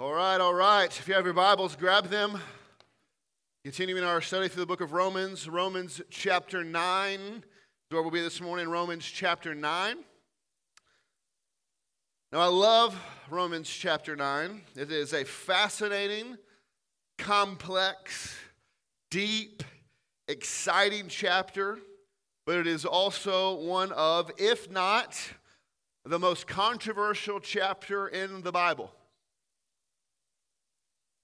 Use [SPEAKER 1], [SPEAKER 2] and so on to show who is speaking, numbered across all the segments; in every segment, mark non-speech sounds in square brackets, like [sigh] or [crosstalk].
[SPEAKER 1] All right, all right. If you have your Bibles, grab them. Continuing our study through the book of Romans, Romans chapter 9. Where we'll be this morning, Romans chapter 9. Now, I love Romans chapter 9. It is a fascinating, complex, deep, exciting chapter, but it is also one of, if not the most controversial chapter in the Bible.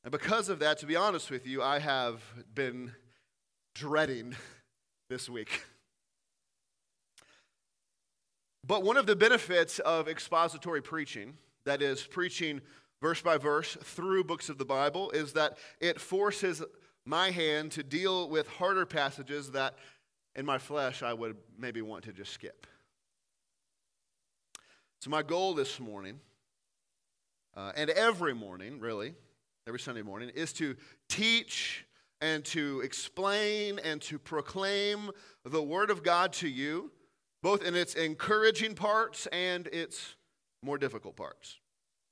[SPEAKER 1] And because of that, to be honest with you, I have been dreading this week. But one of the benefits of expository preaching, that is, preaching verse by verse through books of the Bible, is that it forces my hand to deal with harder passages that in my flesh I would maybe want to just skip. So, my goal this morning, uh, and every morning, really, every Sunday morning, is to teach and to explain and to proclaim the Word of God to you, both in its encouraging parts and its more difficult parts.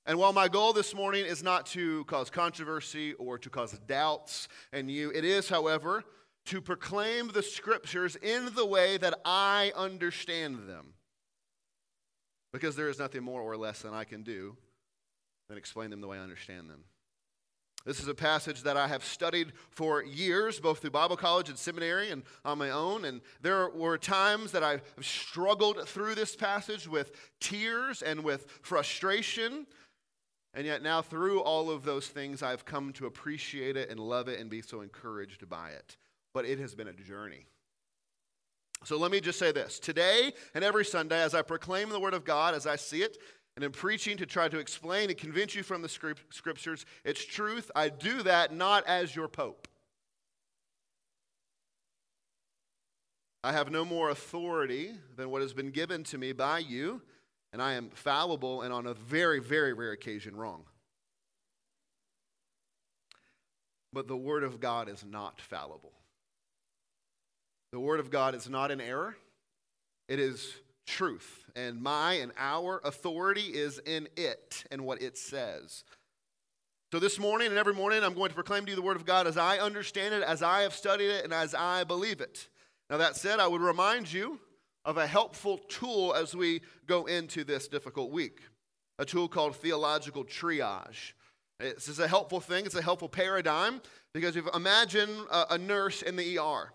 [SPEAKER 1] And while my goal this morning is not to cause controversy or to cause doubts in you, it is, however, to proclaim the scriptures in the way that I understand them. Because there is nothing more or less than I can do than explain them the way I understand them. This is a passage that I have studied for years, both through Bible college and seminary and on my own. And there were times that I have struggled through this passage with tears and with frustration. And yet, now through all of those things, I've come to appreciate it and love it and be so encouraged by it. But it has been a journey. So let me just say this today and every Sunday, as I proclaim the Word of God, as I see it, and in preaching to try to explain and convince you from the scriptures its truth, I do that not as your pope. I have no more authority than what has been given to me by you, and I am fallible and on a very, very rare occasion wrong. But the Word of God is not fallible. The Word of God is not an error, it is truth. And my and our authority is in it and what it says. So this morning and every morning, I'm going to proclaim to you the Word of God as I understand it, as I have studied it, and as I believe it. Now, that said, I would remind you of a helpful tool as we go into this difficult week a tool called theological triage. This is a helpful thing, it's a helpful paradigm because if imagine a, a nurse in the ER.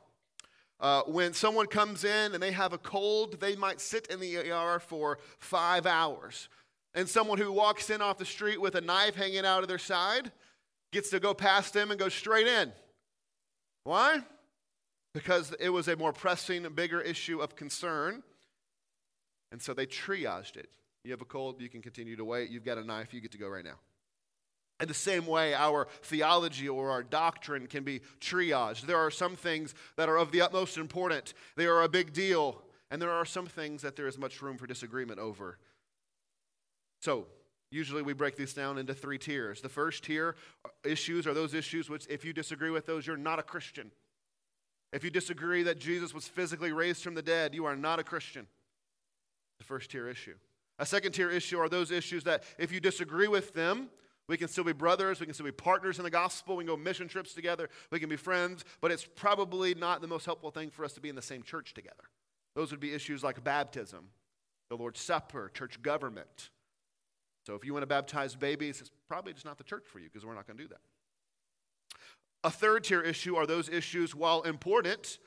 [SPEAKER 1] Uh, when someone comes in and they have a cold, they might sit in the ER for five hours. And someone who walks in off the street with a knife hanging out of their side gets to go past them and go straight in. Why? Because it was a more pressing, bigger issue of concern. And so they triaged it. You have a cold, you can continue to wait. You've got a knife, you get to go right now. In the same way, our theology or our doctrine can be triaged. There are some things that are of the utmost importance, they are a big deal, and there are some things that there is much room for disagreement over. So, usually we break these down into three tiers. The first tier issues are those issues which, if you disagree with those, you're not a Christian. If you disagree that Jesus was physically raised from the dead, you are not a Christian. The first tier issue. A second tier issue are those issues that, if you disagree with them, we can still be brothers. We can still be partners in the gospel. We can go mission trips together. We can be friends. But it's probably not the most helpful thing for us to be in the same church together. Those would be issues like baptism, the Lord's Supper, church government. So if you want to baptize babies, it's probably just not the church for you because we're not going to do that. A third tier issue are those issues, while important,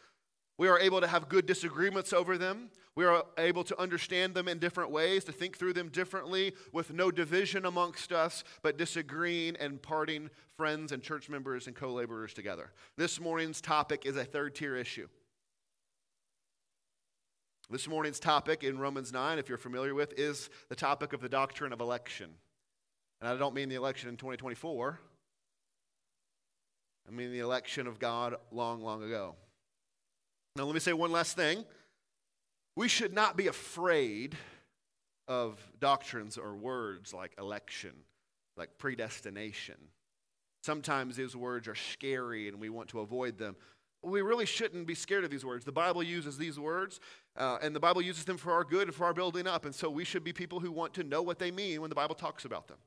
[SPEAKER 1] we are able to have good disagreements over them. We are able to understand them in different ways, to think through them differently, with no division amongst us, but disagreeing and parting friends and church members and co laborers together. This morning's topic is a third tier issue. This morning's topic in Romans 9, if you're familiar with, is the topic of the doctrine of election. And I don't mean the election in 2024, I mean the election of God long, long ago. Now, let me say one last thing. We should not be afraid of doctrines or words like election, like predestination. Sometimes these words are scary and we want to avoid them. We really shouldn't be scared of these words. The Bible uses these words, uh, and the Bible uses them for our good and for our building up. And so we should be people who want to know what they mean when the Bible talks about them.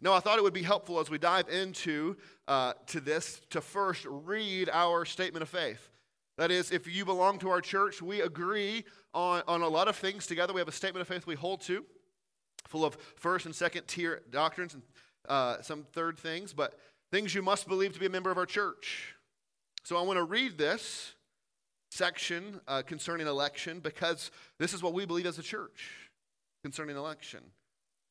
[SPEAKER 1] Now, I thought it would be helpful as we dive into uh, to this to first read our statement of faith. That is, if you belong to our church, we agree on, on a lot of things together. We have a statement of faith we hold to, full of first and second tier doctrines and uh, some third things, but things you must believe to be a member of our church. So I want to read this section uh, concerning election because this is what we believe as a church concerning election.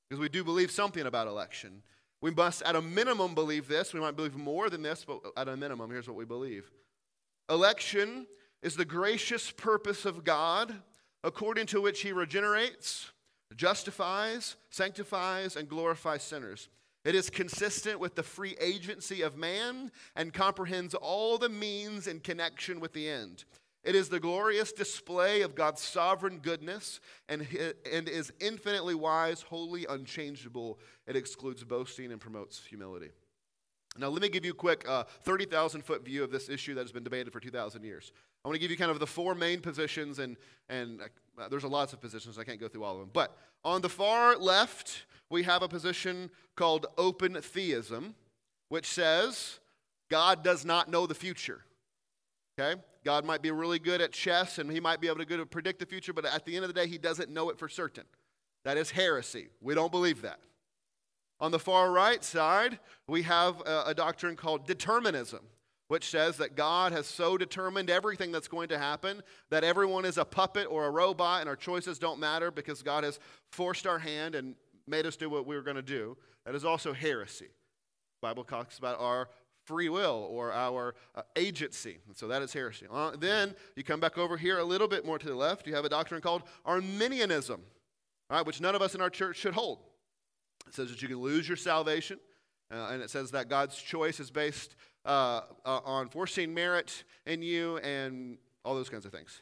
[SPEAKER 1] Because we do believe something about election. We must, at a minimum, believe this. We might believe more than this, but at a minimum, here's what we believe Election is the gracious purpose of God according to which He regenerates, justifies, sanctifies, and glorifies sinners. It is consistent with the free agency of man and comprehends all the means in connection with the end. It is the glorious display of God's sovereign goodness and, and is infinitely wise, holy, unchangeable. It excludes boasting and promotes humility. Now, let me give you a quick uh, 30,000 foot view of this issue that has been debated for 2,000 years. I want to give you kind of the four main positions, and, and uh, there's lots of positions. I can't go through all of them. But on the far left, we have a position called open theism, which says God does not know the future. Okay? God might be really good at chess and he might be able to, to predict the future, but at the end of the day, he doesn't know it for certain. That is heresy. We don't believe that. On the far right side, we have a, a doctrine called determinism, which says that God has so determined everything that's going to happen that everyone is a puppet or a robot and our choices don't matter because God has forced our hand and made us do what we were going to do. That is also heresy. The Bible talks about our free will or our uh, agency. And so that is heresy. Uh, then you come back over here a little bit more to the left. You have a doctrine called Arminianism, right, which none of us in our church should hold. It says that you can lose your salvation, uh, and it says that God's choice is based uh, uh, on foreseen merit in you and all those kinds of things.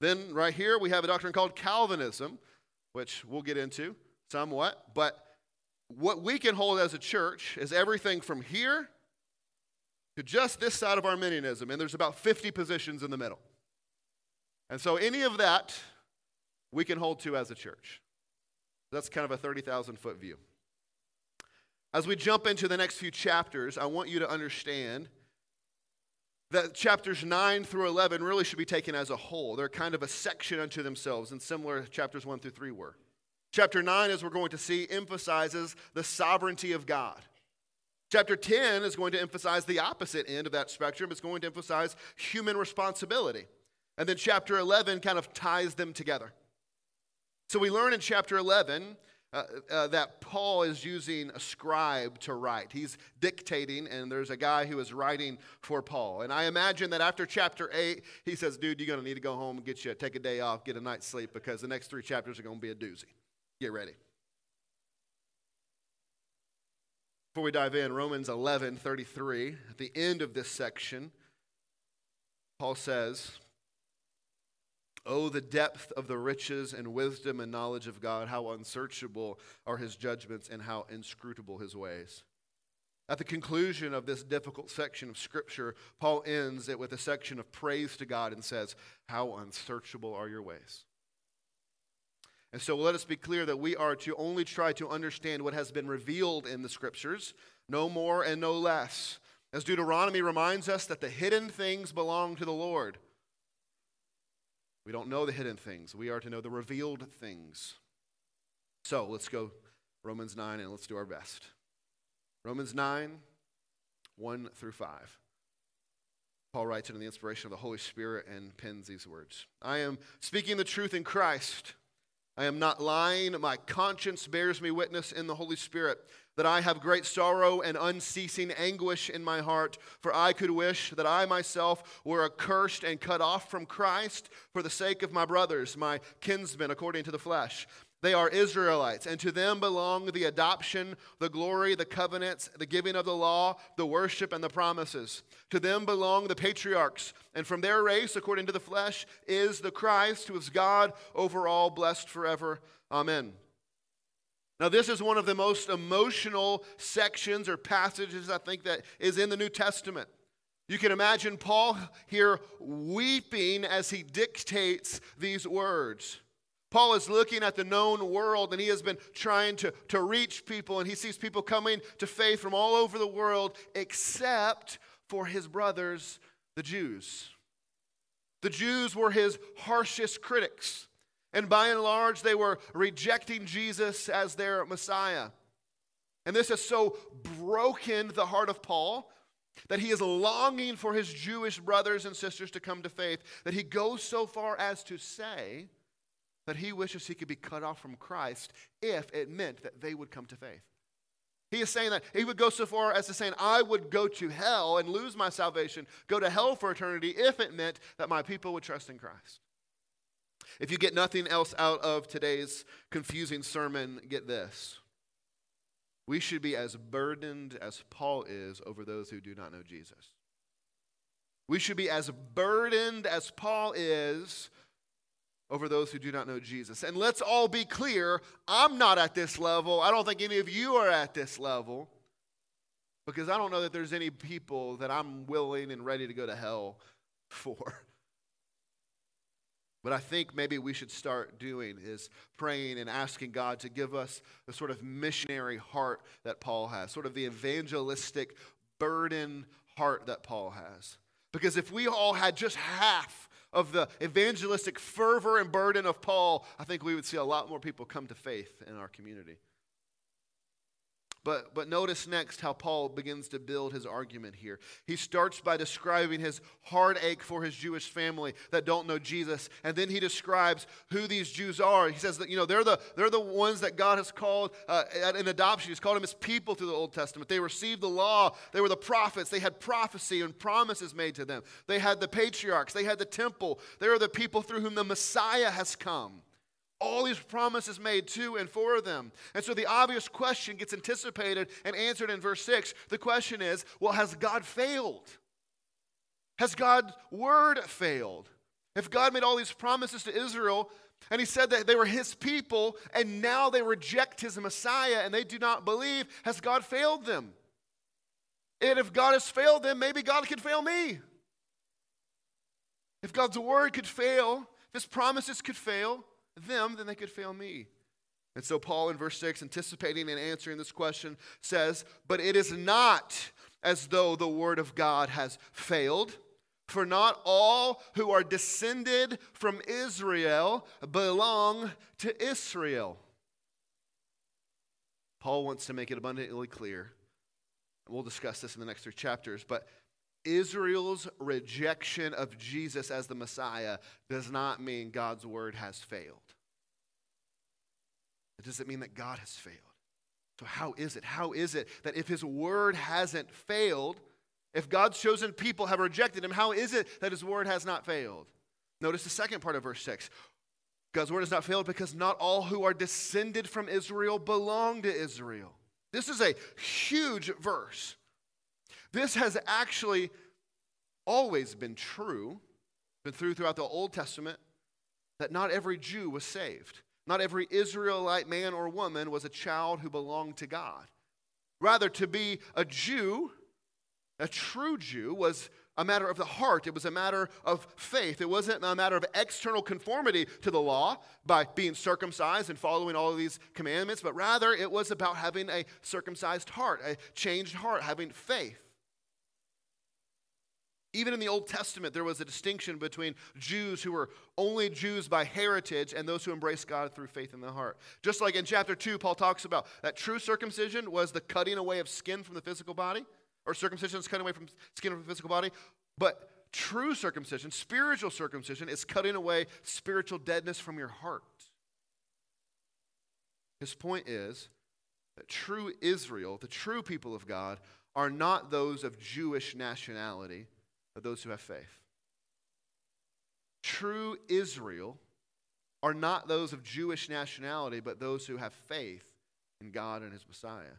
[SPEAKER 1] Then, right here, we have a doctrine called Calvinism, which we'll get into somewhat. But what we can hold as a church is everything from here to just this side of Arminianism, and there's about 50 positions in the middle. And so any of that we can hold to as a church. That's kind of a 30,000 foot view. As we jump into the next few chapters, I want you to understand that chapters 9 through 11 really should be taken as a whole. They're kind of a section unto themselves, and similar chapters 1 through 3 were. Chapter 9, as we're going to see, emphasizes the sovereignty of God. Chapter 10 is going to emphasize the opposite end of that spectrum. It's going to emphasize human responsibility. And then chapter 11 kind of ties them together. So we learn in chapter 11 uh, uh, that Paul is using a scribe to write. He's dictating, and there's a guy who is writing for Paul. And I imagine that after chapter 8, he says, Dude, you're going to need to go home and get you, take a day off, get a night's sleep, because the next three chapters are going to be a doozy. Get ready. Before we dive in, Romans 11 33, at the end of this section, Paul says, Oh, the depth of the riches and wisdom and knowledge of God, how unsearchable are his judgments and how inscrutable his ways. At the conclusion of this difficult section of Scripture, Paul ends it with a section of praise to God and says, How unsearchable are your ways. And so let us be clear that we are to only try to understand what has been revealed in the scriptures, no more and no less. As Deuteronomy reminds us that the hidden things belong to the Lord. We don't know the hidden things, we are to know the revealed things. So let's go Romans 9 and let's do our best. Romans 9, 1 through 5. Paul writes in the inspiration of the Holy Spirit and pens these words I am speaking the truth in Christ. I am not lying. My conscience bears me witness in the Holy Spirit that I have great sorrow and unceasing anguish in my heart. For I could wish that I myself were accursed and cut off from Christ for the sake of my brothers, my kinsmen according to the flesh they are Israelites, and to them belong the adoption, the glory, the covenants, the giving of the law, the worship, and the promises. To them belong the patriarchs, and from their race, according to the flesh, is the Christ, who is God over all, blessed forever. Amen. Now, this is one of the most emotional sections or passages I think that is in the New Testament. You can imagine Paul here weeping as he dictates these words. Paul is looking at the known world and he has been trying to, to reach people, and he sees people coming to faith from all over the world except for his brothers, the Jews. The Jews were his harshest critics, and by and large, they were rejecting Jesus as their Messiah. And this has so broken the heart of Paul that he is longing for his Jewish brothers and sisters to come to faith, that he goes so far as to say that he wishes he could be cut off from Christ if it meant that they would come to faith. He is saying that he would go so far as to saying, I would go to hell and lose my salvation, go to hell for eternity, if it meant that my people would trust in Christ. If you get nothing else out of today's confusing sermon, get this. We should be as burdened as Paul is over those who do not know Jesus. We should be as burdened as Paul is over those who do not know Jesus. And let's all be clear I'm not at this level. I don't think any of you are at this level because I don't know that there's any people that I'm willing and ready to go to hell [laughs] for. What I think maybe we should start doing is praying and asking God to give us the sort of missionary heart that Paul has, sort of the evangelistic burden heart that Paul has. Because if we all had just half of the evangelistic fervor and burden of Paul, I think we would see a lot more people come to faith in our community. But, but notice next how Paul begins to build his argument here. He starts by describing his heartache for his Jewish family that don't know Jesus, and then he describes who these Jews are. He says that, you know, they're the, they're the ones that God has called uh, in adoption. He's called them as people through the Old Testament. They received the law, they were the prophets, they had prophecy and promises made to them. They had the patriarchs, they had the temple. They are the people through whom the Messiah has come all these promises made to and for them. And so the obvious question gets anticipated and answered in verse 6. The question is well, has God failed? Has God's word failed? If God made all these promises to Israel, and he said that they were his people, and now they reject his Messiah and they do not believe, has God failed them? And if God has failed them, maybe God could fail me. If God's word could fail, if his promises could fail, them, then they could fail me. And so, Paul in verse 6, anticipating and answering this question, says, But it is not as though the word of God has failed. For not all who are descended from Israel belong to Israel. Paul wants to make it abundantly clear. We'll discuss this in the next three chapters, but Israel's rejection of Jesus as the Messiah does not mean God's word has failed. It doesn't mean that God has failed. So, how is it? How is it that if his word hasn't failed, if God's chosen people have rejected him, how is it that his word has not failed? Notice the second part of verse 6. God's word has not failed because not all who are descended from Israel belong to Israel. This is a huge verse. This has actually always been true, been through throughout the Old Testament, that not every Jew was saved. Not every Israelite man or woman was a child who belonged to God. Rather, to be a Jew, a true Jew, was a matter of the heart. It was a matter of faith. It wasn't a matter of external conformity to the law by being circumcised and following all of these commandments, but rather it was about having a circumcised heart, a changed heart, having faith. Even in the Old Testament, there was a distinction between Jews who were only Jews by heritage and those who embraced God through faith in the heart. Just like in chapter 2, Paul talks about that true circumcision was the cutting away of skin from the physical body, or circumcision is cutting away from skin from the physical body. But true circumcision, spiritual circumcision, is cutting away spiritual deadness from your heart. His point is that true Israel, the true people of God, are not those of Jewish nationality of those who have faith. True Israel are not those of Jewish nationality, but those who have faith in God and his Messiah.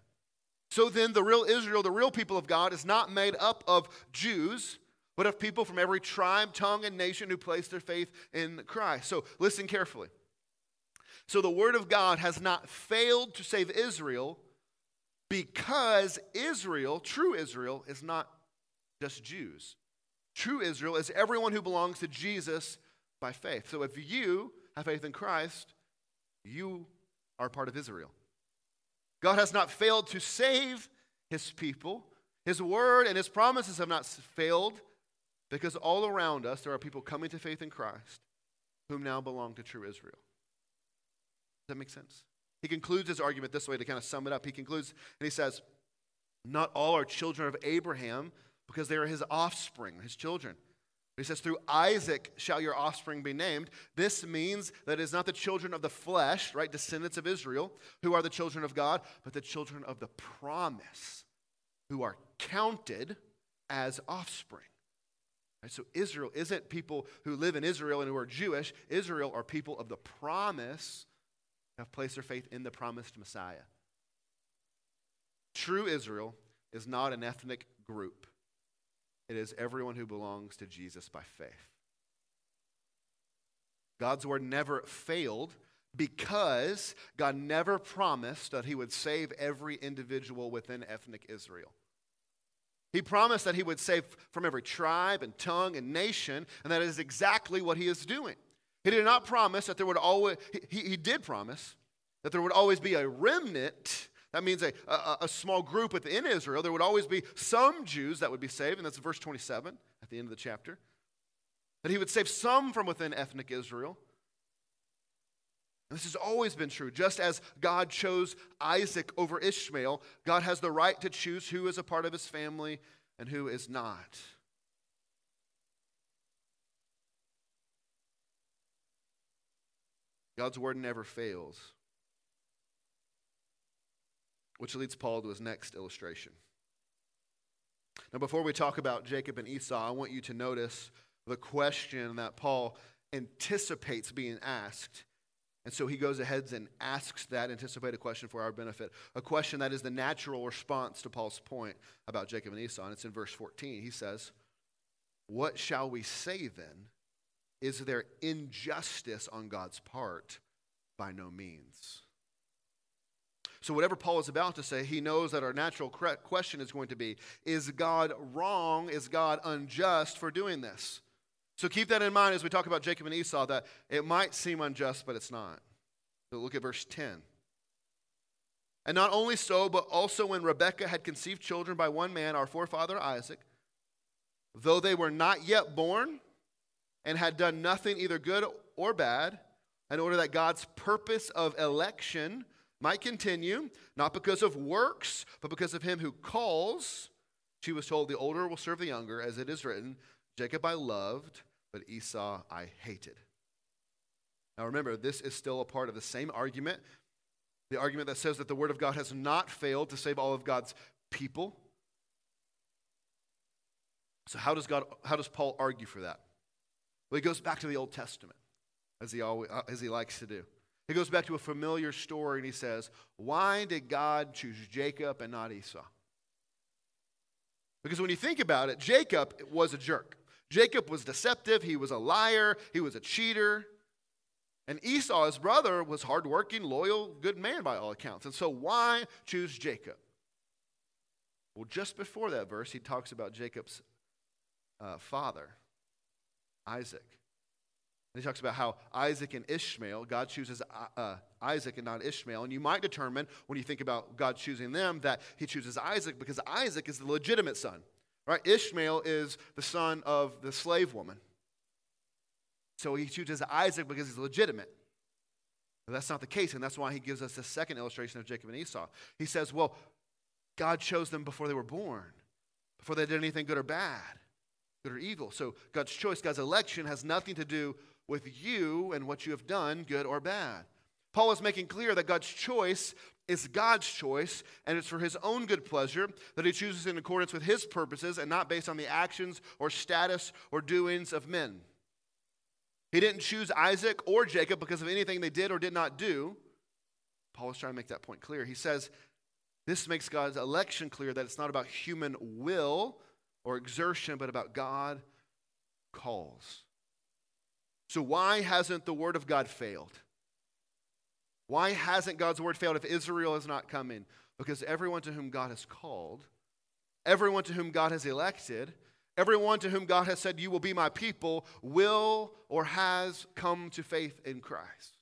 [SPEAKER 1] So then, the real Israel, the real people of God, is not made up of Jews, but of people from every tribe, tongue, and nation who place their faith in Christ. So listen carefully. So the word of God has not failed to save Israel because Israel, true Israel, is not just Jews. True Israel is everyone who belongs to Jesus by faith. So if you have faith in Christ, You are part of Israel. God has not failed to save his people. His word and his promises have not failed because all around us there are people coming to faith in Christ whom now belong to true Israel. Does that make sense? He concludes his argument this way to kind of sum it up. He concludes and he says, Not all are children of Abraham because they are his offspring, his children. He says, Through Isaac shall your offspring be named. This means that it is not the children of the flesh, right, descendants of Israel, who are the children of God, but the children of the promise, who are counted as offspring. Right, so Israel isn't people who live in Israel and who are Jewish. Israel are people of the promise have placed their faith in the promised Messiah. True Israel is not an ethnic group, it is everyone who belongs to Jesus by faith. God's word never failed because God never promised that he would save every individual within ethnic Israel. He promised that he would save from every tribe and tongue and nation, and that is exactly what he is doing. He did not promise that there would always, he, he did promise that there would always be a remnant. That means a, a, a, small group within Israel. There would always be some Jews that would be saved, and that's verse 27 at the end of the chapter. That he would save some from within ethnic Israel. And this has always been true. Just as God chose Isaac over Ishmael, God has the right to choose who is a part of his family and who is not. God's word never fails. Which leads Paul to his next illustration. Now, before we talk about Jacob and Esau, I want you to notice the question that Paul anticipates being asked. And so he goes ahead and asks that anticipated question for our benefit, a question that is the natural response to Paul's point about Jacob and Esau. And it's in verse 14. He says, What shall we say then? Is there injustice on God's part? By no means. So, whatever Paul is about to say, he knows that our natural question is going to be Is God wrong? Is God unjust for doing this? So, keep that in mind as we talk about Jacob and Esau, that it might seem unjust, but it's not. So, look at verse 10. And not only so, but also when Rebekah had conceived children by one man, our forefather Isaac, though they were not yet born, and had done nothing either good or bad, in order that God's purpose of election might continue, not because of works, but because of him who calls. She was told, The older will serve the younger, as it is written, Jacob I loved, but Esau I hated. Now remember, this is still a part of the same argument the argument that says that the Word of God has not failed to save all of God's people. So, how does, God, how does Paul argue for that? Well, he goes back to the Old Testament, as he, always, uh, as he likes to do. He goes back to a familiar story and he says, Why did God choose Jacob and not Esau? Because when you think about it, Jacob was a jerk. Jacob was deceptive, he was a liar, he was a cheater. And Esau, his brother, was hardworking, loyal, good man by all accounts. And so, why choose Jacob? Well, just before that verse, he talks about Jacob's uh, father, Isaac. And he talks about how Isaac and Ishmael, God chooses uh, uh, Isaac and not Ishmael. And you might determine, when you think about God choosing them, that he chooses Isaac because Isaac is the legitimate son. Right? Ishmael is the son of the slave woman. So he chooses Isaac because he's legitimate. But that's not the case, and that's why he gives us the second illustration of Jacob and Esau. He says, Well, God chose them before they were born, before they did anything good or bad good or evil. So God's choice, God's election has nothing to do with you and what you have done, good or bad. Paul is making clear that God's choice is God's choice, and it's for his own good pleasure that he chooses in accordance with his purposes and not based on the actions or status or doings of men. He didn't choose Isaac or Jacob because of anything they did or did not do. Paul is trying to make that point clear. He says this makes God's election clear that it's not about human will or exertion, but about God calls. So, why hasn't the word of God failed? Why hasn't God's word failed if Israel has not come in? Because everyone to whom God has called, everyone to whom God has elected, everyone to whom God has said, You will be my people, will or has come to faith in Christ.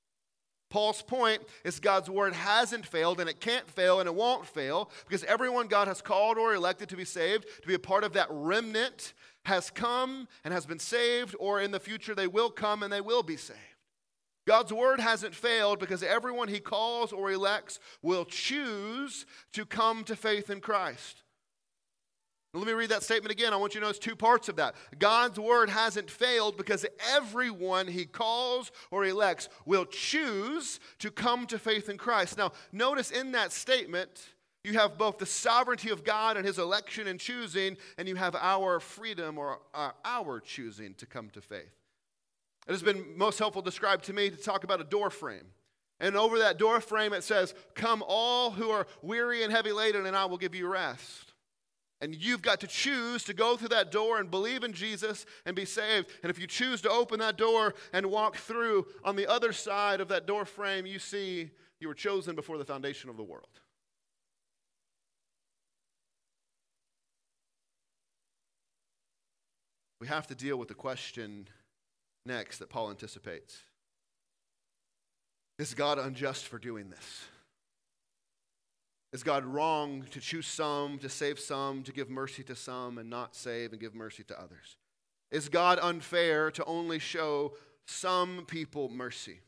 [SPEAKER 1] Paul's point is God's word hasn't failed and it can't fail and it won't fail because everyone God has called or elected to be saved, to be a part of that remnant, has come and has been saved, or in the future they will come and they will be saved. God's word hasn't failed because everyone he calls or elects will choose to come to faith in Christ. Let me read that statement again. I want you to notice two parts of that. God's word hasn't failed because everyone he calls or elects will choose to come to faith in Christ. Now, notice in that statement, you have both the sovereignty of God and his election and choosing, and you have our freedom or uh, our choosing to come to faith. It has been most helpful described to me to talk about a door frame. And over that door frame, it says, Come all who are weary and heavy laden, and I will give you rest. And you've got to choose to go through that door and believe in Jesus and be saved. And if you choose to open that door and walk through, on the other side of that door frame, you see you were chosen before the foundation of the world. We have to deal with the question next that Paul anticipates Is God unjust for doing this? Is God wrong to choose some, to save some, to give mercy to some, and not save and give mercy to others? Is God unfair to only show some people mercy?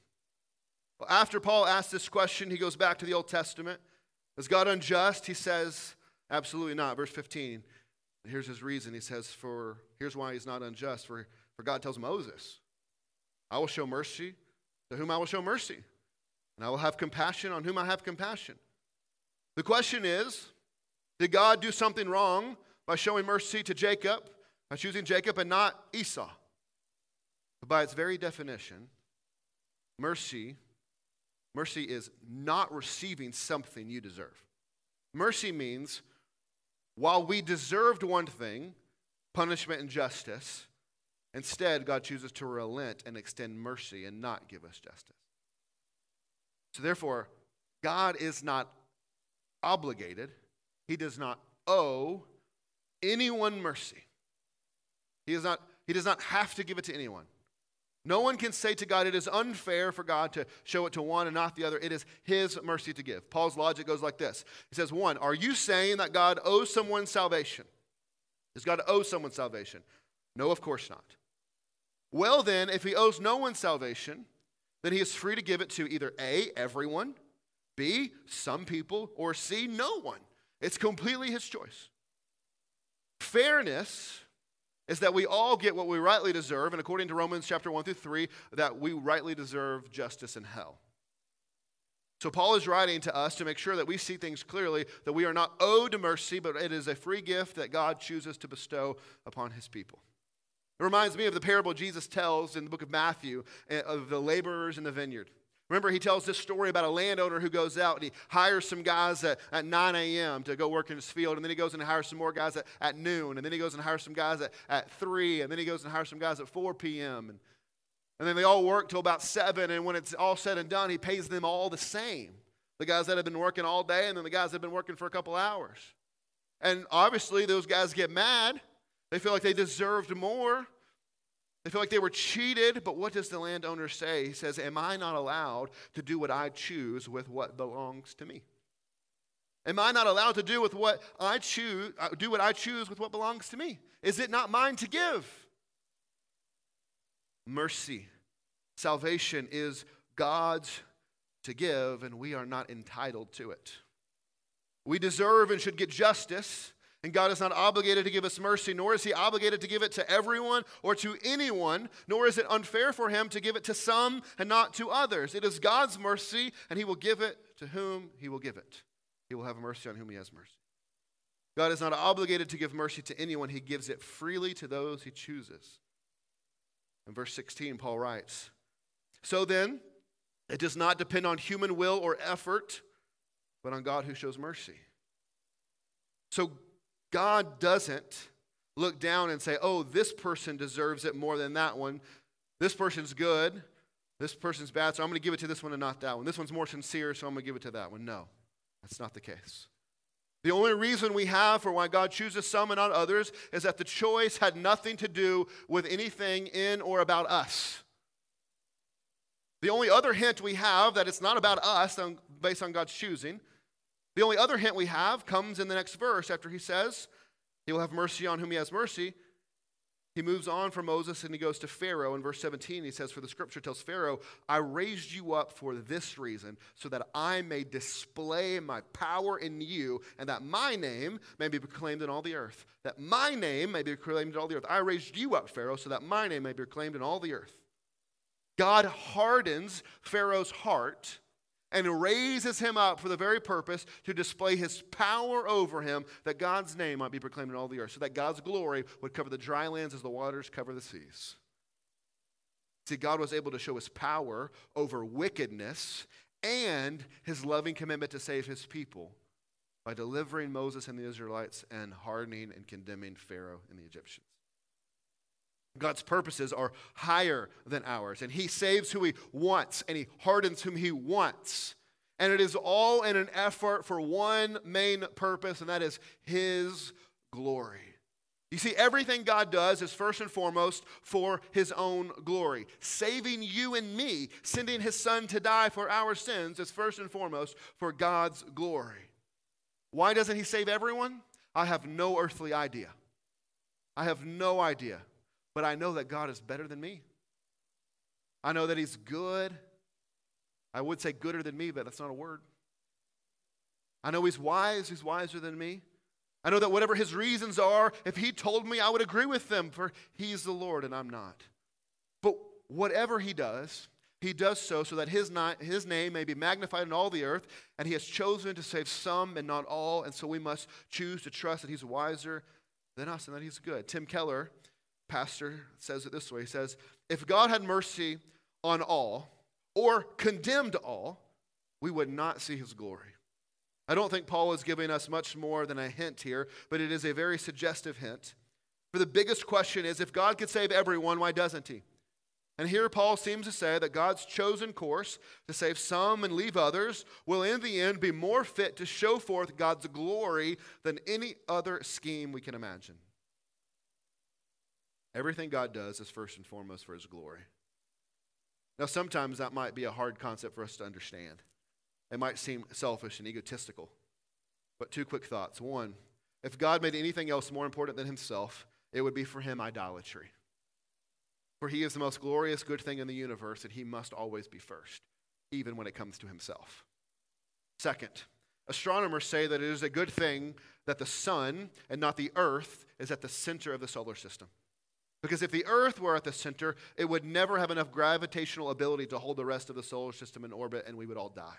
[SPEAKER 1] Well, after Paul asks this question, he goes back to the Old Testament. Is God unjust? He says, absolutely not. Verse 15. Here's his reason. He says, For here's why he's not unjust. For, for God tells Moses, I will show mercy to whom I will show mercy, and I will have compassion on whom I have compassion. The question is Did God do something wrong by showing mercy to Jacob, by choosing Jacob and not Esau? But by its very definition, mercy, mercy is not receiving something you deserve. Mercy means while we deserved one thing, punishment and justice, instead God chooses to relent and extend mercy and not give us justice. So therefore, God is not obligated, he does not owe anyone mercy. He, is not, he does not have to give it to anyone. No one can say to God, it is unfair for God to show it to one and not the other. It is His mercy to give. Paul's logic goes like this He says, One, are you saying that God owes someone salvation? Does God owe someone salvation? No, of course not. Well, then, if He owes no one salvation, then He is free to give it to either A, everyone, B, some people, or C, no one. It's completely his choice. Fairness is that we all get what we rightly deserve, and according to Romans chapter 1 through 3, that we rightly deserve justice in hell. So Paul is writing to us to make sure that we see things clearly, that we are not owed mercy, but it is a free gift that God chooses to bestow upon his people. It reminds me of the parable Jesus tells in the book of Matthew eh, of the laborers in the vineyard. Remember, he tells this story about a landowner who goes out and he hires some guys at, at 9 a.m. to go work in his field, and then he goes and hires some more guys at, at noon, and then he goes and hires some guys at, at 3, and then he goes and hires some guys at 4 p.m. And, and then they all work till about 7, and when it's all said and done, he pays them all the same. The guys that have been working all day, and then the guys that have been working for a couple hours. And obviously, those guys get mad. They feel like they deserved more. They feel like they were cheated, but what does the landowner say? He says, Am I not allowed to do what I choose with what belongs to me? Am I not allowed to do with what I choose, uh, do what I choose with what belongs to me? Is it not mine to give? Mercy. Salvation is God's to give, and we are not entitled to it. We deserve and should get justice, and God is not obligated to give us mercy, nor is He obligated to give it to everyone or to anyone, nor is it unfair for Him to give it to some and not to others. It is God's mercy, and He will give it to whom He will give it. He will have mercy on whom He has mercy. God is not obligated to give mercy to anyone, He gives it freely to those He chooses. In verse 16, Paul writes So then, it does not depend on human will or effort, but on God who shows mercy. So God doesn't look down and say, oh, this person deserves it more than that one. This person's good. This person's bad, so I'm going to give it to this one and not that one. This one's more sincere, so I'm going to give it to that one. No, that's not the case. The only reason we have for why God chooses some and not others is that the choice had nothing to do with anything in or about us. The only other hint we have that it's not about us based on God's choosing, the only other hint we have comes in the next verse after he says, He will have mercy on whom he has mercy. He moves on from Moses and he goes to Pharaoh. In verse 17, he says, For the scripture tells Pharaoh, I raised you up for this reason, so that I may display my power in you, and that my name may be proclaimed in all the earth. That my name may be proclaimed in all the earth. I raised you up, Pharaoh, so that my name may be proclaimed in all the earth. God hardens Pharaoh's heart and raises him up for the very purpose to display his power over him, that God's name might be proclaimed in all the earth, so that God's glory would cover the dry lands as the waters cover the seas. See, God was able to show his power over wickedness and his loving commitment to save his people by delivering Moses and the Israelites and hardening and condemning Pharaoh and the Egyptians. God's purposes are higher than ours, and He saves who He wants, and He hardens whom He wants. And it is all in an effort for one main purpose, and that is His glory. You see, everything God does is first and foremost for His own glory. Saving you and me, sending His Son to die for our sins, is first and foremost for God's glory. Why doesn't He save everyone? I have no earthly idea. I have no idea. But I know that God is better than me. I know that He's good. I would say gooder than me, but that's not a word. I know He's wise. He's wiser than me. I know that whatever His reasons are, if He told me, I would agree with them, for He's the Lord and I'm not. But whatever He does, He does so so that His, not, his name may be magnified in all the earth, and He has chosen to save some and not all, and so we must choose to trust that He's wiser than us and that He's good. Tim Keller pastor says it this way He says, If God had mercy on all or condemned all, we would not see his glory. I don't think Paul is giving us much more than a hint here, but it is a very suggestive hint. For the biggest question is if God could save everyone, why doesn't he? And here Paul seems to say that God's chosen course to save some and leave others will in the end be more fit to show forth God's glory than any other scheme we can imagine. Everything God does is first and foremost for his glory. Now, sometimes that might be a hard concept for us to understand. It might seem selfish and egotistical. But two quick thoughts. One, if God made anything else more important than himself, it would be for him idolatry. For he is the most glorious good thing in the universe, and he must always be first, even when it comes to himself. Second, astronomers say that it is a good thing that the sun and not the earth is at the center of the solar system. Because if the Earth were at the center, it would never have enough gravitational ability to hold the rest of the solar system in orbit and we would all die.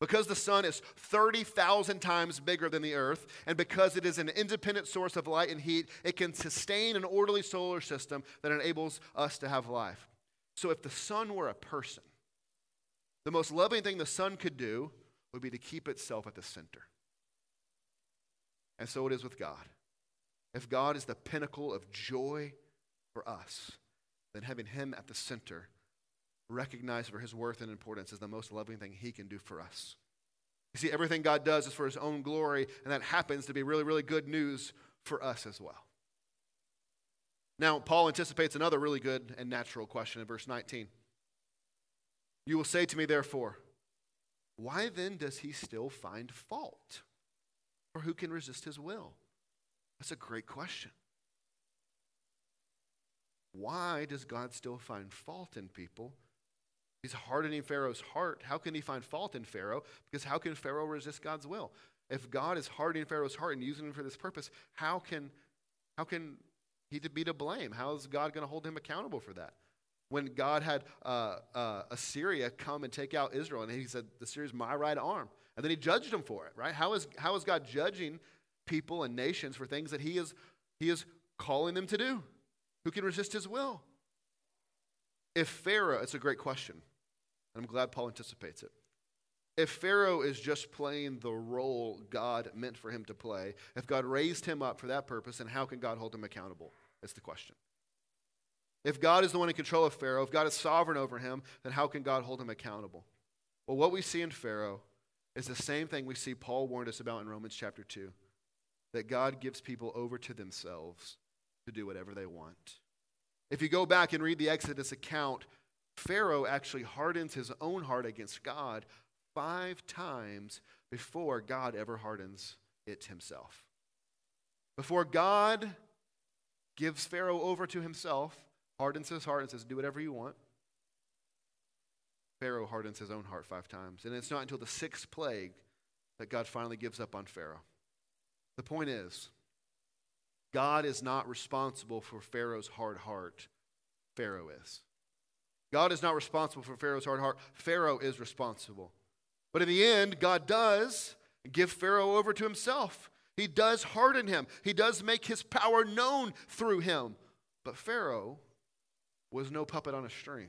[SPEAKER 1] Because the sun is 30,000 times bigger than the earth, and because it is an independent source of light and heat, it can sustain an orderly solar system that enables us to have life. So, if the sun were a person, the most loving thing the sun could do would be to keep itself at the center. And so it is with God. If God is the pinnacle of joy for us, then having Him at the center, recognized for His worth and importance, is the most loving thing He can do for us. You see, everything God does is for His own glory, and that happens to be really, really good news for us as well. Now, Paul anticipates another really good and natural question in verse 19. You will say to me, therefore, why then does he still find fault? Or who can resist his will? That's a great question. Why does God still find fault in people? He's hardening Pharaoh's heart. How can he find fault in Pharaoh? Because how can Pharaoh resist God's will? If God is hardening Pharaoh's heart and using him for this purpose, how can, how can he be to blame? How is God going to hold him accountable for that? When God had uh, uh, Assyria come and take out Israel, and he said, The is my right arm. And then he judged him for it, right? How is, how is God judging people and nations for things that he is, he is calling them to do. Who can resist his will? If Pharaoh, it's a great question. and I'm glad Paul anticipates it. If Pharaoh is just playing the role God meant for him to play, if God raised him up for that purpose, then how can God hold him accountable? That's the question. If God is the one in control of Pharaoh, if God is sovereign over him, then how can God hold him accountable? Well, what we see in Pharaoh is the same thing we see Paul warned us about in Romans chapter 2 that God gives people over to themselves to do whatever they want. If you go back and read the Exodus account, Pharaoh actually hardens his own heart against God five times before God ever hardens it himself. Before God gives Pharaoh over to himself, hardens his heart, and says, Do whatever you want. Pharaoh hardens his own heart five times. And it's not until the sixth plague that God finally gives up on Pharaoh. The point is, God is not responsible for Pharaoh's hard heart. Pharaoh is. God is not responsible for Pharaoh's hard heart. Pharaoh is responsible. But in the end, God does give Pharaoh over to himself. He does harden him, he does make his power known through him. But Pharaoh was no puppet on a string,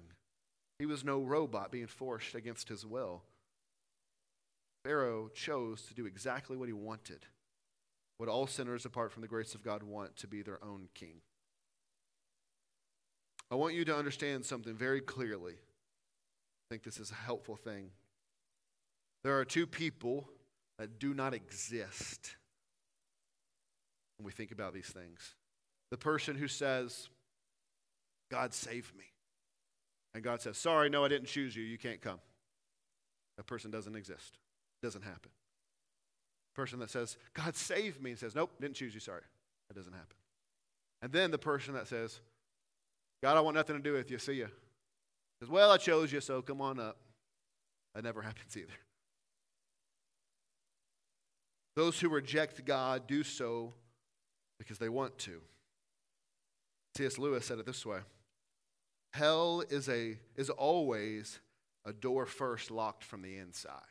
[SPEAKER 1] he was no robot being forced against his will. Pharaoh chose to do exactly what he wanted, what all sinners, apart from the grace of God, want to be their own king. I want you to understand something very clearly. I think this is a helpful thing. There are two people that do not exist when we think about these things. The person who says, God save me. And God says, Sorry, no, I didn't choose you. You can't come. That person doesn't exist. Doesn't happen. Person that says, God save me, and says, Nope, didn't choose you. Sorry. That doesn't happen. And then the person that says, God, I want nothing to do with you. See you. Says, Well, I chose you, so come on up. That never [laughs] happens either. Those who reject God do so because they want to. C.S. Lewis said it this way Hell is, a, is always a door first locked from the inside.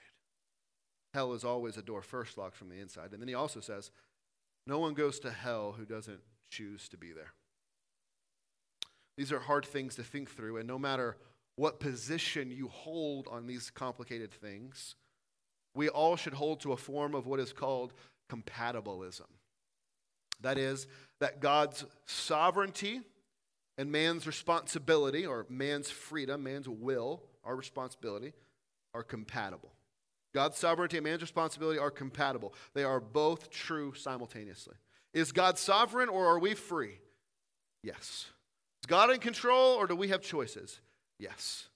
[SPEAKER 1] Hell is always a door first locked from the inside. And then he also says, No one goes to hell who doesn't choose to be there. These are hard things to think through, and no matter what position you hold on these complicated things, we all should hold to a form of what is called compatibilism. That is, that God's sovereignty and man's responsibility, or man's freedom, man's will, our responsibility, are compatible. God's sovereignty and man's responsibility are compatible. They are both true simultaneously. Is God sovereign or are we free? Yes. Is God in control or do we have choices? Yes.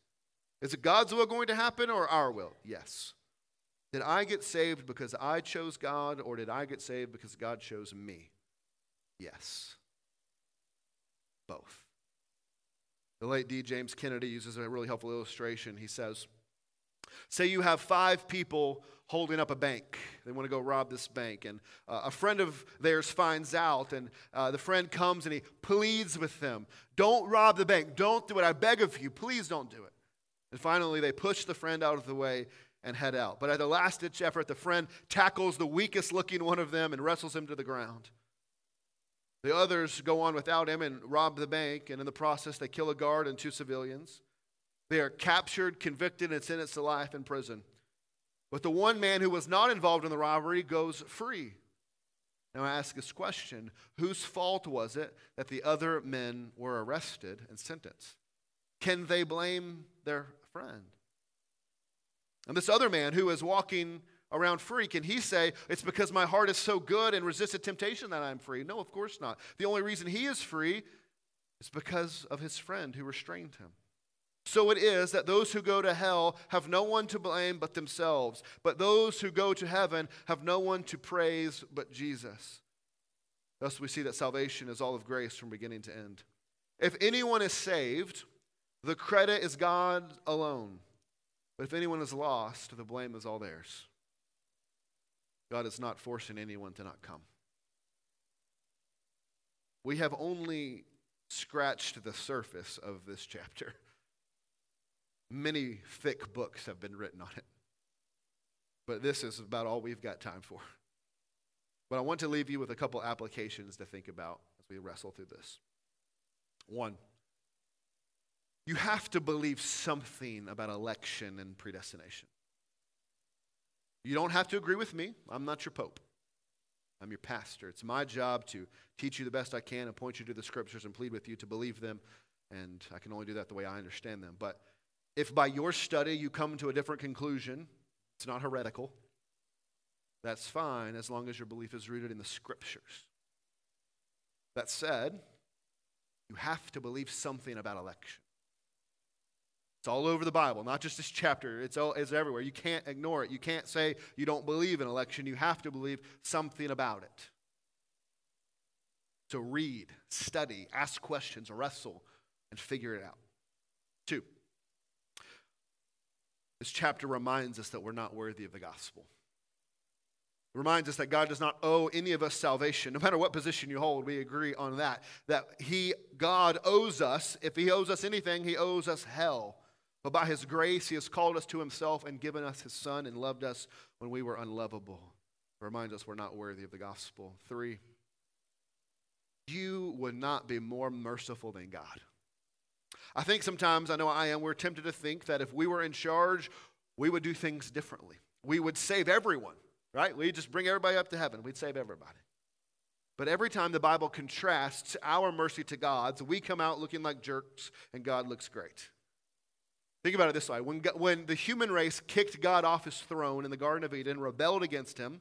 [SPEAKER 1] Is it God's will going to happen or our will? Yes. Did I get saved because I chose God, or did I get saved because God chose me? Yes. Both. The late D. James Kennedy uses a really helpful illustration. He says, Say you have five people holding up a bank. They want to go rob this bank. And uh, a friend of theirs finds out, and uh, the friend comes and he pleads with them Don't rob the bank. Don't do it. I beg of you. Please don't do it. And finally, they push the friend out of the way and head out. But at the last ditch effort, the friend tackles the weakest looking one of them and wrestles him to the ground. The others go on without him and rob the bank, and in the process, they kill a guard and two civilians. They are captured, convicted, and sentenced to life in prison. But the one man who was not involved in the robbery goes free. Now I ask this question whose fault was it that the other men were arrested and sentenced? Can they blame their friend? And this other man who is walking around free, can he say, It's because my heart is so good and resisted temptation that I'm free? No, of course not. The only reason he is free is because of his friend who restrained him. So it is that those who go to hell have no one to blame but themselves, but those who go to heaven have no one to praise but Jesus. Thus, we see that salvation is all of grace from beginning to end. If anyone is saved, the credit is God alone. But if anyone is lost, the blame is all theirs. God is not forcing anyone to not come. We have only scratched the surface of this [laughs] chapter. Many thick books have been written on it. But this is about all we've got time for. But I want to leave you with a couple applications to think about as we wrestle through this. One, you have to believe something about election and predestination. You don't have to agree with me. I'm not your pope. I'm your pastor. It's my job to teach you the best I can and point you to the scriptures and plead with you to believe them. And I can only do that the way I understand them. But if by your study you come to a different conclusion, it's not heretical. That's fine as long as your belief is rooted in the scriptures. That said, you have to believe something about election. It's all over the Bible, not just this chapter. It's, all, it's everywhere. You can't ignore it. You can't say you don't believe in election. You have to believe something about it. So read, study, ask questions, wrestle, and figure it out. Two, this chapter reminds us that we're not worthy of the gospel. It reminds us that God does not owe any of us salvation. No matter what position you hold, we agree on that. That He, God, owes us, if He owes us anything, He owes us hell. But by His grace, He has called us to Himself and given us His Son and loved us when we were unlovable. It reminds us we're not worthy of the gospel. Three, you would not be more merciful than God. I think sometimes, I know I am, we're tempted to think that if we were in charge, we would do things differently. We would save everyone, right? We'd just bring everybody up to heaven. We'd save everybody. But every time the Bible contrasts our mercy to God's, we come out looking like jerks and God looks great. Think about it this way when, when the human race kicked God off his throne in the Garden of Eden, rebelled against him,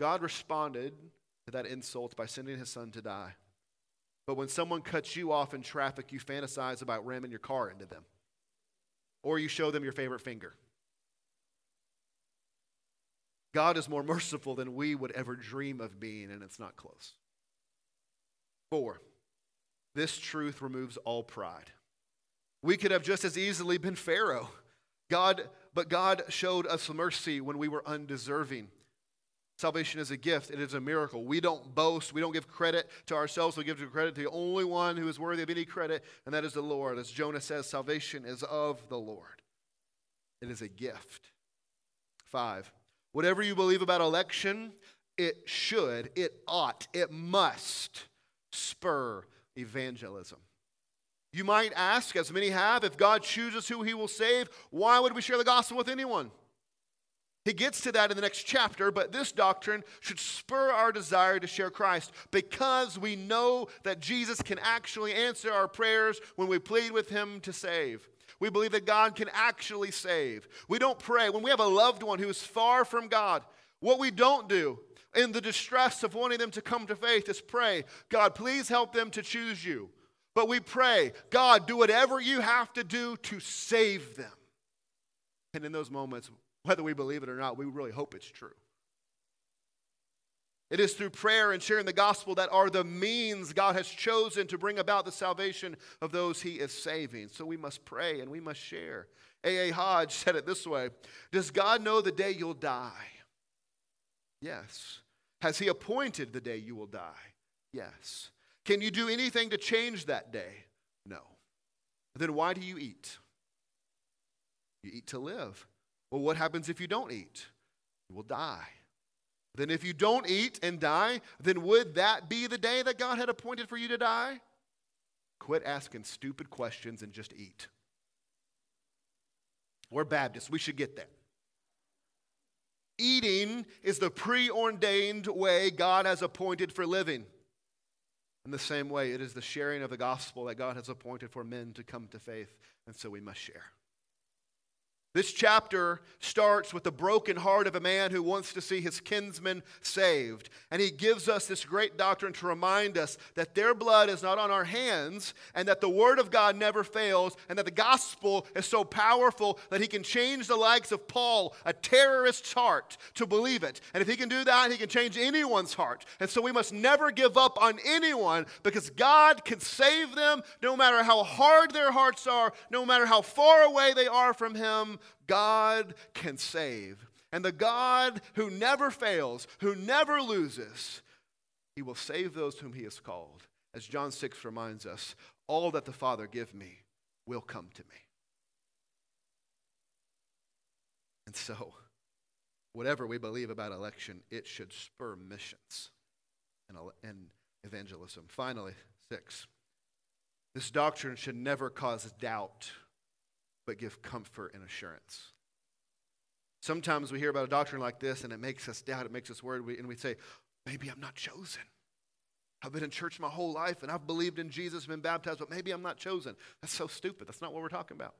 [SPEAKER 1] God responded to that insult by sending his son to die. But when someone cuts you off in traffic, you fantasize about ramming your car into them. Or you show them your favorite finger. God is more [laughs] merciful than we would ever dream of being, and it's not close. Four, this truth removes all pride. We could have just as easily been Pharaoh. God, but God showed us mercy when we were undeserving. Salvation is a gift, it is a miracle. We don't boast, we don't give credit to ourselves, we give credit to the only one who is worthy of any credit, and that is the Lord. As Jonah says, salvation is of the Lord, it is a gift. Five, whatever you believe about election, it should, it ought, it must spur evangelism. You might ask, as many have, if God chooses who he will save, why would we share the gospel with anyone? He gets to that in the next chapter, but this doctrine should spur our desire to share Christ because we know that Jesus can actually answer our prayers when we plead with Him to save. We believe that God can actually save. We don't pray when we have a loved one who is far from God. What we don't do in the distress of wanting them to come to faith is pray, God, please help them to choose you. But we pray, God, do whatever you have to do to save them. And in those moments, whether we believe it or not, we really hope it's true. It is through prayer and sharing the gospel that are the means God has chosen to bring about the salvation of those he is saving. So we must pray and we must share. A.A. Hodge said it this way Does God know the day you'll die? Yes. Has he appointed the day you will die? Yes. Can you do anything to change that day? No. Then why do you eat? You eat to live. Well, what happens if you don't eat? You will die. Then, if you don't eat and die, then would that be the day that God had appointed for you to die? Quit asking stupid questions and just eat. We're Baptists, we should get that. Eating is the preordained way God has appointed for living. In the same way, it is the sharing of the gospel that God has appointed for men to come to faith, and so we must share. This chapter starts with the broken heart of a man who wants to see his kinsmen saved. And he gives us this great doctrine to remind us that their blood is not on our hands, and that the word of God never fails, and that the gospel is so powerful that he can change the likes of Paul, a terrorist's heart, to believe it. And if he can do that, he can change anyone's heart. And so we must never give up on anyone because God can save them no matter how hard their hearts are, no matter how far away they are from him. God can save. And the God who never fails, who never loses, he will save those whom he has called. As John 6 reminds us, all that the Father give me will come to me. And so, whatever we believe about election, it should spur missions and, and evangelism. Finally, six, this doctrine should never cause doubt but give comfort and assurance. Sometimes we hear about a doctrine like this and it makes us doubt, it makes us worried, and we say, maybe I'm not chosen. I've been in church my whole life and I've believed in Jesus, been baptized, but maybe I'm not chosen. That's so stupid. That's not what we're talking about.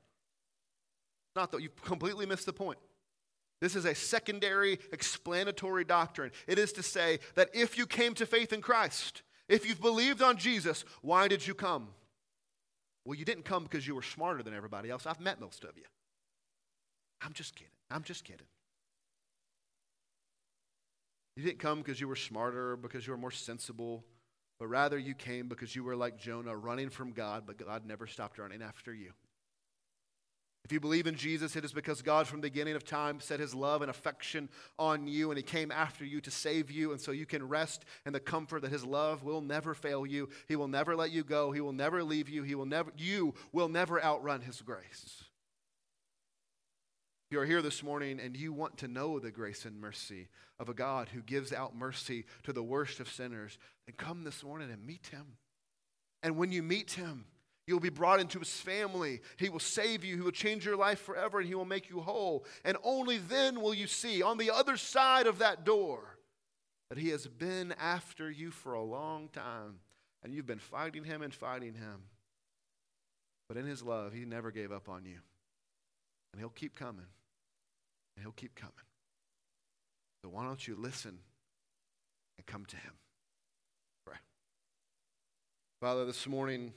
[SPEAKER 1] Not that you've completely missed the point. This is a secondary explanatory doctrine. It is to say that if you came to faith in Christ, if you've believed on Jesus, why did you come? Well, you didn't come because you were smarter than everybody else. I've met most of you. I'm just kidding. I'm just kidding. You didn't come because you were smarter, because you were more sensible, but rather you came because you were like Jonah, running from God, but God never stopped running after you. If you believe in Jesus, it is because God, from the beginning of time, set his love and affection on you, and he came after you to save you. And so you can rest in the comfort that his love will never fail you. He will never let you go. He will never leave you. He will never, you will never outrun his grace. If you are here this morning and you want to know the grace and mercy of a God who gives out mercy to the worst of sinners, then come this morning and meet him. And when you meet him, You'll be brought into his family. He will save you. He will change your life forever and he will make you whole. And only then will you see on the other side of that door that he has been after you for a long time and you've been fighting him and fighting him. But in his love, he never gave up on you. And he'll keep coming. And he'll keep coming. So why don't you listen and come to him? Pray. Father, this morning,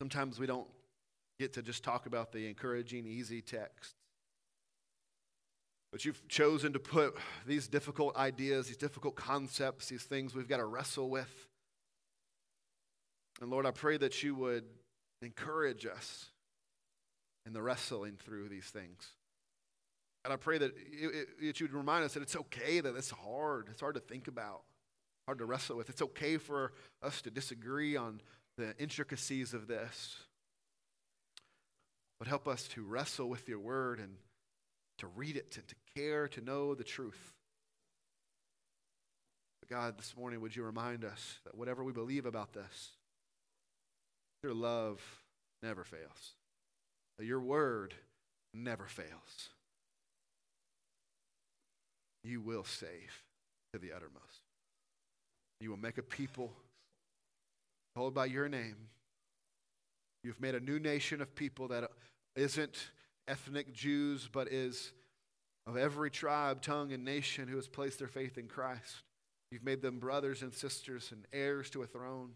[SPEAKER 1] Sometimes we don't get to just talk about the encouraging, easy texts. But you've chosen to put these difficult ideas, these difficult concepts, these things we've got to wrestle with. And Lord, I pray that you would encourage us in the wrestling through these things. And I pray that, that you would remind us that it's okay that it's hard. It's hard to think about, hard to wrestle with. It's okay for us to disagree on the intricacies of this. But help us to wrestle with your word and to read it, and to care, to know the truth. But God, this morning, would you remind us that whatever we believe about this, your love never fails, that your word never fails. You will save to the uttermost. You will make a people called by your name. You've made a new nation of people that isn't ethnic Jews, but is of every tribe, tongue, and nation who has placed their faith in Christ. You've made them brothers and sisters and heirs to a throne.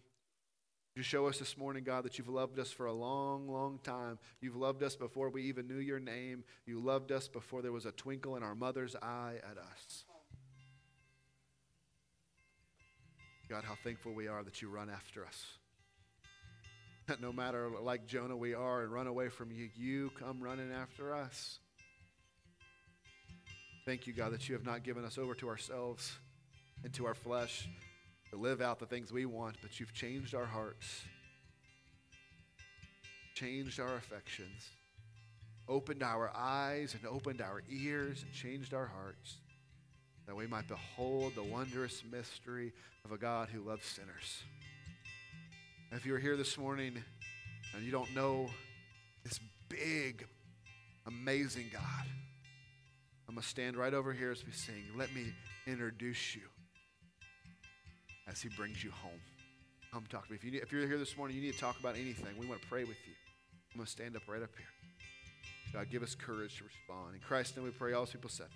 [SPEAKER 1] You show us this morning, God, that you've loved us for a long, long time. You've loved us before we even knew your name. You loved us before there was a twinkle in our mother's eye at us. God, how thankful we are that you run after us. That no matter like Jonah we are and run away from you, you come running after us. Thank you, God, that you have not given us over to ourselves and to our flesh to live out the things we want, but you've changed our hearts, changed our affections, opened our eyes and opened our ears and changed our hearts that we might behold the wondrous mystery of a God who loves sinners. If you're here this morning and you don't know this big, amazing God, I'm going to stand right over here as we sing. Let me introduce you as he brings you home. Come talk to me. If, you need, if you're here this morning, you need to talk about anything. We want to pray with you. I'm going to stand up right up here. God, give us courage to respond. In Christ's name we pray, all people said.